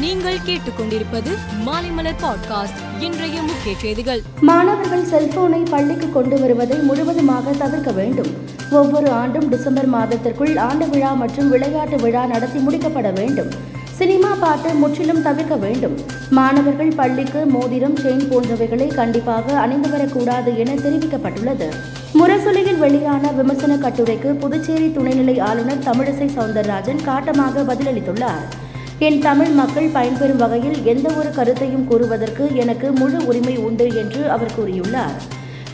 நீங்கள் கேட்டுக்கொண்டிருப்பது மாலைமலர் பாட்காஸ்ட் இன்றைய முக்கிய செய்திகள். மாணவர்கள் செல்போனை பள்ளிக்கு கொண்டு வருவதை முழுவதுமாக தவிர்க்க வேண்டும். ஒவ்வொரு ஆண்டும் டிசம்பர் மாதத்திற்குள் ஆண்டு விழா மற்றும் விளையாட்டு விழா நடத்தி முடிக்கப்பட வேண்டும். சினிமா பாட்டு முற்றிலும் தவிர்க்க வேண்டும். மாணவர்கள் பள்ளிக்கு மோதிரம் செயின் போன்றவைகளை கண்டிப்பாக அணிந்து வரக்கூடாது என தெரிவிக்கப்பட்டுள்ளது. முரசொலியில் வெளியான விமர்சன கட்டுரைக்கு புதுச்சேரி துணைநிலை ஆளுநர் தமிழிசை சவுந்தரராஜன் காட்டமாக பதிலளித்துள்ளார். என் தமிழ் மக்கள் பயன்பெறும் வகையில் எந்த ஒரு கருத்தையும் கூறுவதற்கு எனக்கு முழு உரிமை உண்டு என்று அவர் கூறியுள்ளார்.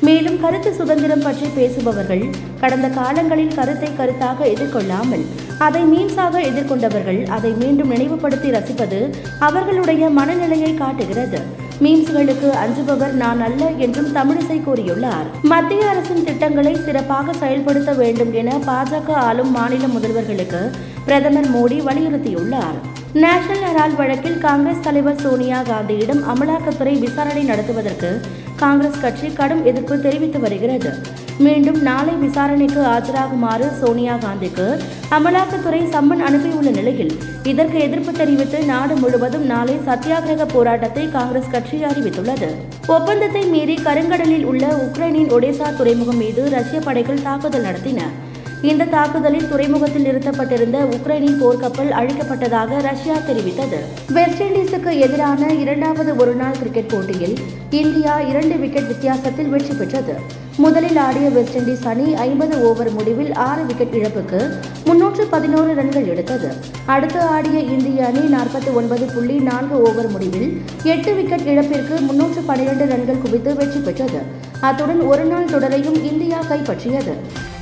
மேலும் கருத்து சுதந்திரம் பற்றி பேசுபவர்கள் கடந்த காலங்களில் கருத்தை கருத்தாக எதிர்கொள்ளாமல் அதை மீன்ஸாக எதிர்கொண்டவர்கள் அதை மீண்டும் நினைவுபடுத்தி ரசிப்பது அவர்களுடைய மனநிலையை காட்டுகிறது. மீம்ஸ்களுக்கு அஞ்சுபவர் நான் அல்ல என்றும் தமிழிசை கூறியுள்ளார். மத்திய அரசின் திட்டங்களை சிறப்பாக செயல்படுத்த வேண்டும் என பாஜக ஆளும் மாநில முதல்வர்களுக்கு பிரதமர் மோடி வலியுறுத்தியுள்ளார். நேஷனல் ஹெரால் வழக்கில் காங்கிரஸ் தலைவர் சோனியா காந்தியிடம் அமலாக்கத்துறை விசாரணை நடத்துவதற்கு காங்கிரஸ் கட்சி கடும் எதிர்ப்பு தெரிவித்து வருகிறது. மீண்டும் நாளை விசாரணைக்கு ஆஜராகுமாறு சோனியா காந்திக்கு அமலாக்கத்துறை சம்மன் அனுப்பியுள்ள நிலையில் இதற்கு எதிர்ப்பு தெரிவித்து நாடு முழுவதும் நாளை சத்தியாகிரக போராட்டத்தை காங்கிரஸ் கட்சி அறிவித்துள்ளது. ஒப்பந்தத்தை மீறி கருங்கடலில் உள்ள உக்ரைனின் ஒடேசா துறைமுகம் மீது ரஷ்ய படைகள் தாக்குதல் நடத்தின. இந்த தாக்குதலில் துறைமுகத்தில் நிறுத்தப்பட்டிருந்த உக்ரைனின் போர்க்கப்பல் அழிக்கப்பட்டதாக ரஷ்யா தெரிவித்தது. வெஸ்ட் இண்டீஸுக்கு எதிரான இரண்டாவது ஒருநாள் கிரிக்கெட் போட்டியில் இந்தியா இரண்டு விக்கெட் வித்தியாசத்தில் வெற்றி பெற்றது. முதலில் ஆடிய வெஸ்ட் இண்டீஸ் அணி ஐம்பது ஓவர் முடிவில் ஆறு விக்கெட் இழப்புக்கு முன்னூற்று பதினோரு ரன்கள் எடுத்தது. அடுத்து ஆடிய இந்திய அணி நாற்பத்தி ஒன்பது புள்ளி நான்கு ஓவர் முடிவில் எட்டு விக்கெட் இழப்பிற்கு முன்னூற்று பனிரெண்டு ரன்கள் குவித்து வெற்றி பெற்றது. அத்துடன் ஒருநாள் தொடரையும் இந்தியா கைப்பற்றியது.